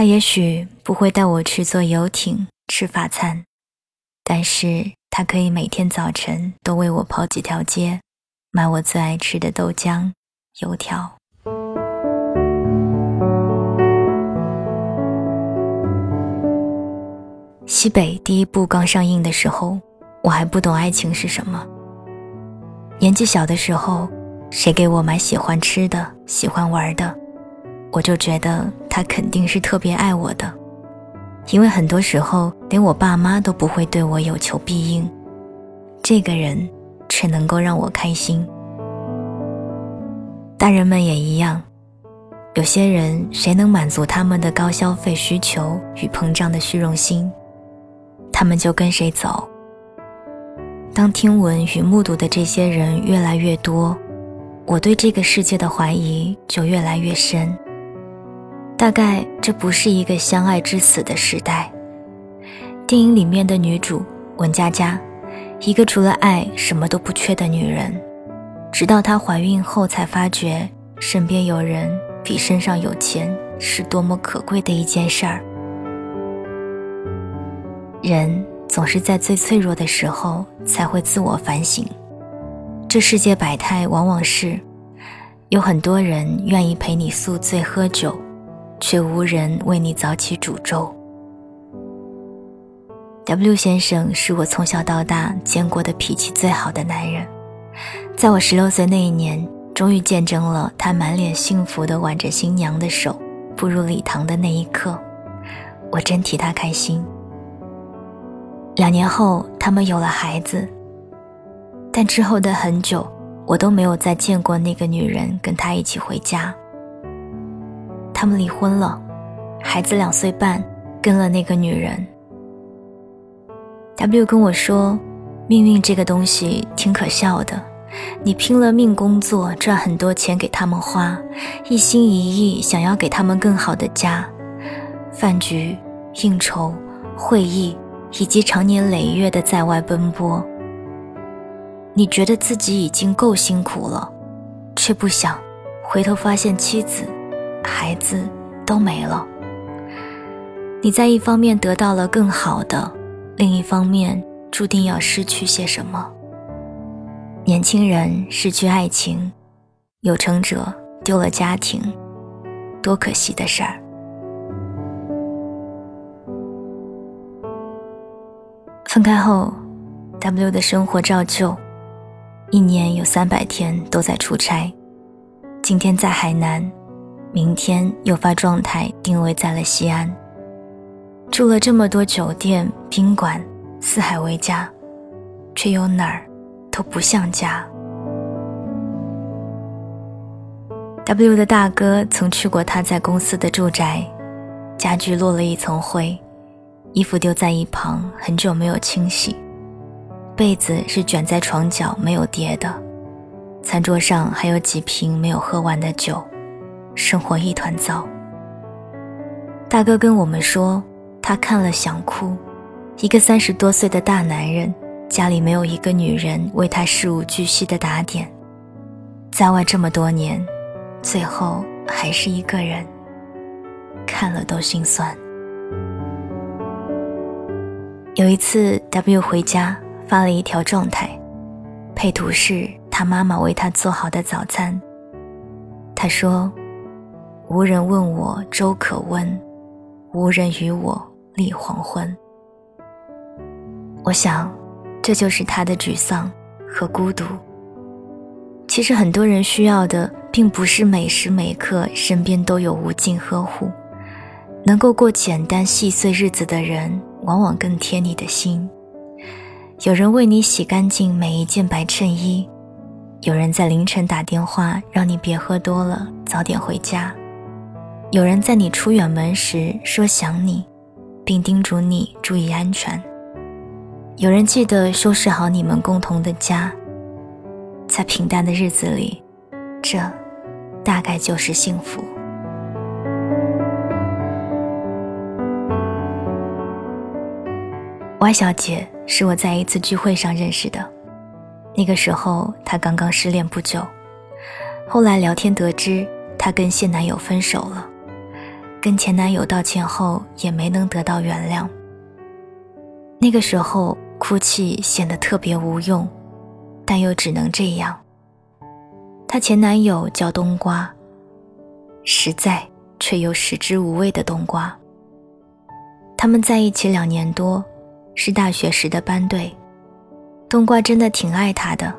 他也许不会带我去坐游艇吃法餐，但是他可以每天早晨都为我跑几条街，买我最爱吃的豆浆、油条。西北第一部刚上映的时候，我还不懂爱情是什么。年纪小的时候，谁给我买喜欢吃的、喜欢玩的？我就觉得他肯定是特别爱我的，因为很多时候连我爸妈都不会对我有求必应，这个人却能够让我开心。大人们也一样，有些人谁能满足他们的高消费需求与膨胀的虚荣心，他们就跟谁走。当听闻与目睹的这些人越来越多，我对这个世界的怀疑就越来越深。大概这不是一个相爱至死的时代。电影里面的女主文佳佳，一个除了爱什么都不缺的女人，直到她怀孕后才发觉身边有人比身上有钱是多么可贵的一件事儿。人总是在最脆弱的时候才会自我反省。这世界百态，往往是有很多人愿意陪你宿醉喝酒。却无人为你早起煮粥。W 先生是我从小到大见过的脾气最好的男人，在我十六岁那一年，终于见证了他满脸幸福的挽着新娘的手步入礼堂的那一刻，我真替他开心。两年后，他们有了孩子，但之后的很久，我都没有再见过那个女人跟他一起回家。他们离婚了，孩子两岁半，跟了那个女人。W 跟我说，命运这个东西挺可笑的，你拼了命工作，赚很多钱给他们花，一心一意想要给他们更好的家，饭局、应酬、会议，以及长年累月的在外奔波。你觉得自己已经够辛苦了，却不想回头发现妻子。孩子都没了，你在一方面得到了更好的，另一方面注定要失去些什么。年轻人失去爱情，有成者丢了家庭，多可惜的事儿。分开后，W 的生活照旧，一年有三百天都在出差，今天在海南。明天又发状态，定位在了西安。住了这么多酒店、宾馆，四海为家，却又哪儿都不像家。W 的大哥曾去过他在公司的住宅，家具落了一层灰，衣服丢在一旁，很久没有清洗，被子是卷在床角没有叠的，餐桌上还有几瓶没有喝完的酒。生活一团糟。大哥跟我们说，他看了想哭。一个三十多岁的大男人，家里没有一个女人为他事无巨细的打点，在外这么多年，最后还是一个人，看了都心酸。有一次，W 回家发了一条状态，配图是他妈妈为他做好的早餐。他说。无人问我粥可温，无人与我立黄昏。我想，这就是他的沮丧和孤独。其实很多人需要的，并不是每时每刻身边都有无尽呵护，能够过简单细碎日子的人，往往更贴你的心。有人为你洗干净每一件白衬衣，有人在凌晨打电话让你别喝多了，早点回家。有人在你出远门时说想你，并叮嘱你注意安全。有人记得收拾好你们共同的家。在平淡的日子里，这大概就是幸福。Y 小姐是我在一次聚会上认识的，那个时候她刚刚失恋不久，后来聊天得知她跟现男友分手了。跟前男友道歉后也没能得到原谅。那个时候哭泣显得特别无用，但又只能这样。她前男友叫冬瓜，实在却又食之无味的冬瓜。他们在一起两年多，是大学时的班队。冬瓜真的挺爱他的，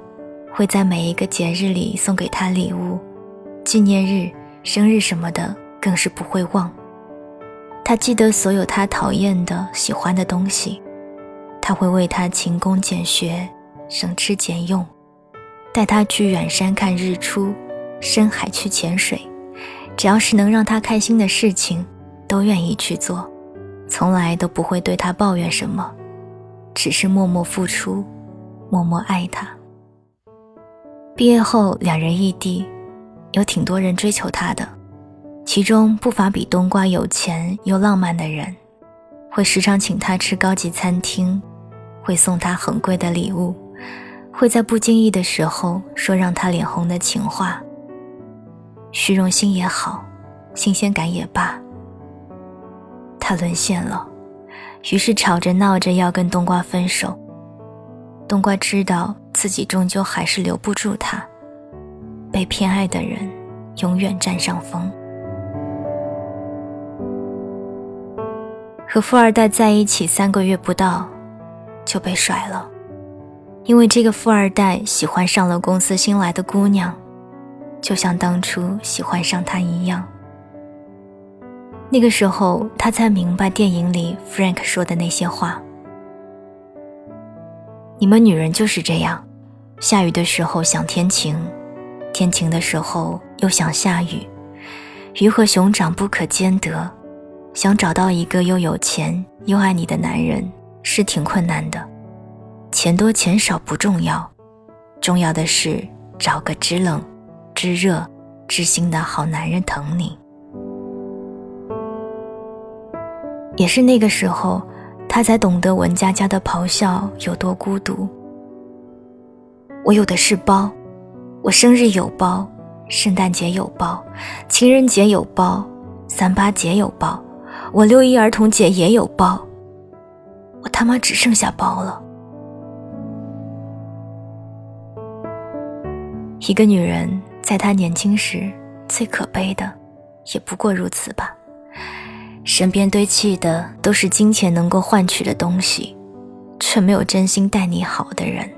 会在每一个节日里送给他礼物，纪念日、生日什么的更是不会忘。他记得所有他讨厌的、喜欢的东西，他会为他勤工俭学、省吃俭用，带他去远山看日出，深海去潜水，只要是能让他开心的事情，都愿意去做，从来都不会对他抱怨什么，只是默默付出。默默爱他。毕业后，两人异地，有挺多人追求他的，其中不乏比冬瓜有钱又浪漫的人，会时常请他吃高级餐厅，会送他很贵的礼物，会在不经意的时候说让他脸红的情话。虚荣心也好，新鲜感也罢，他沦陷了，于是吵着闹着要跟冬瓜分手。冬瓜知道自己终究还是留不住他，被偏爱的人永远占上风。和富二代在一起三个月不到，就被甩了，因为这个富二代喜欢上了公司新来的姑娘，就像当初喜欢上他一样。那个时候，他才明白电影里 Frank 说的那些话。你们女人就是这样，下雨的时候想天晴，天晴的时候又想下雨，鱼和熊掌不可兼得，想找到一个又有钱又爱你的男人是挺困难的。钱多钱少不重要，重要的是找个知冷、知热、知心的好男人疼你。也是那个时候。他才懂得文佳佳的咆哮有多孤独。我有的是包，我生日有包，圣诞节有包，情人节有包，三八节有包，我六一儿童节也有包。我他妈只剩下包了。一个女人在她年轻时最可悲的，也不过如此吧。身边堆砌的都是金钱能够换取的东西，却没有真心待你好的人。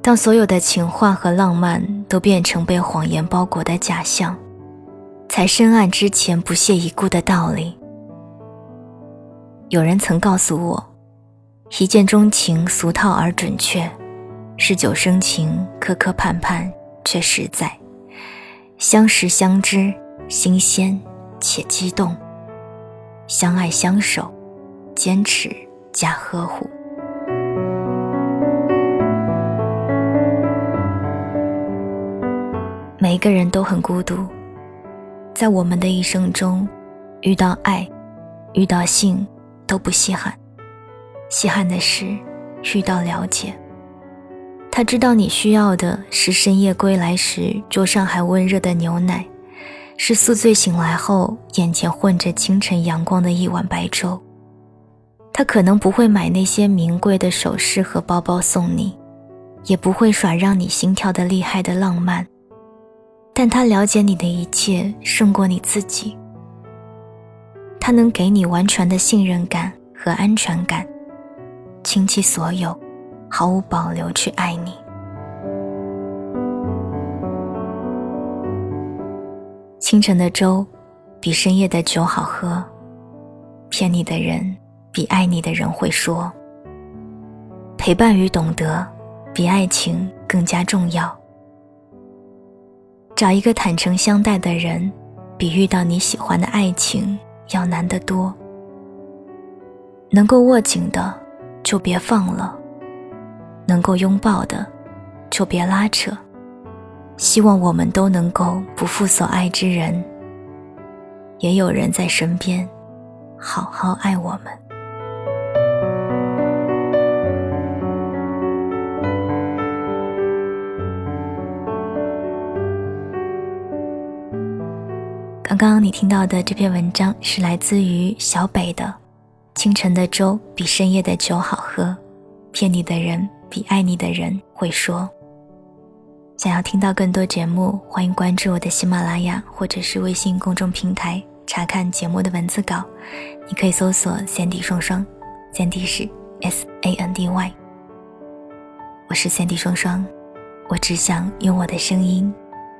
当所有的情话和浪漫都变成被谎言包裹的假象，才深谙之前不屑一顾的道理。有人曾告诉我，一见钟情俗套而准确，日久生情磕磕绊绊却实在，相识相知。新鲜且激动，相爱相守，坚持加呵护。每个人都很孤独，在我们的一生中，遇到爱，遇到性都不稀罕，稀罕的是遇到了解。他知道你需要的是深夜归来时桌上还温热的牛奶。是宿醉醒来后，眼前混着清晨阳光的一碗白粥。他可能不会买那些名贵的首饰和包包送你，也不会耍让你心跳的厉害的浪漫，但他了解你的一切胜过你自己。他能给你完全的信任感和安全感，倾其所有，毫无保留去爱你。清晨的粥，比深夜的酒好喝。骗你的人，比爱你的人会说。陪伴与懂得，比爱情更加重要。找一个坦诚相待的人，比遇到你喜欢的爱情要难得多。能够握紧的，就别放了；能够拥抱的，就别拉扯。希望我们都能够不负所爱之人，也有人在身边，好好爱我们。刚刚你听到的这篇文章是来自于小北的。清晨的粥比深夜的酒好喝，骗你的人比爱你的人会说。想要听到更多节目，欢迎关注我的喜马拉雅或者是微信公众平台，查看节目的文字稿。你可以搜索“三 D 双双”，三 D 是 S A N D Y。我是三 D 双双，我只想用我的声音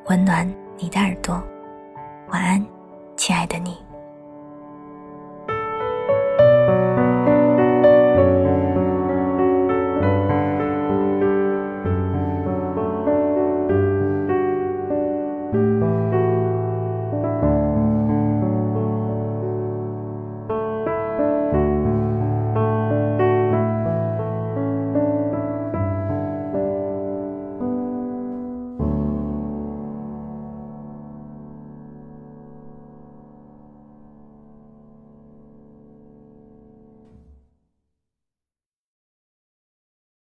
温暖你的耳朵。晚安，亲爱的你。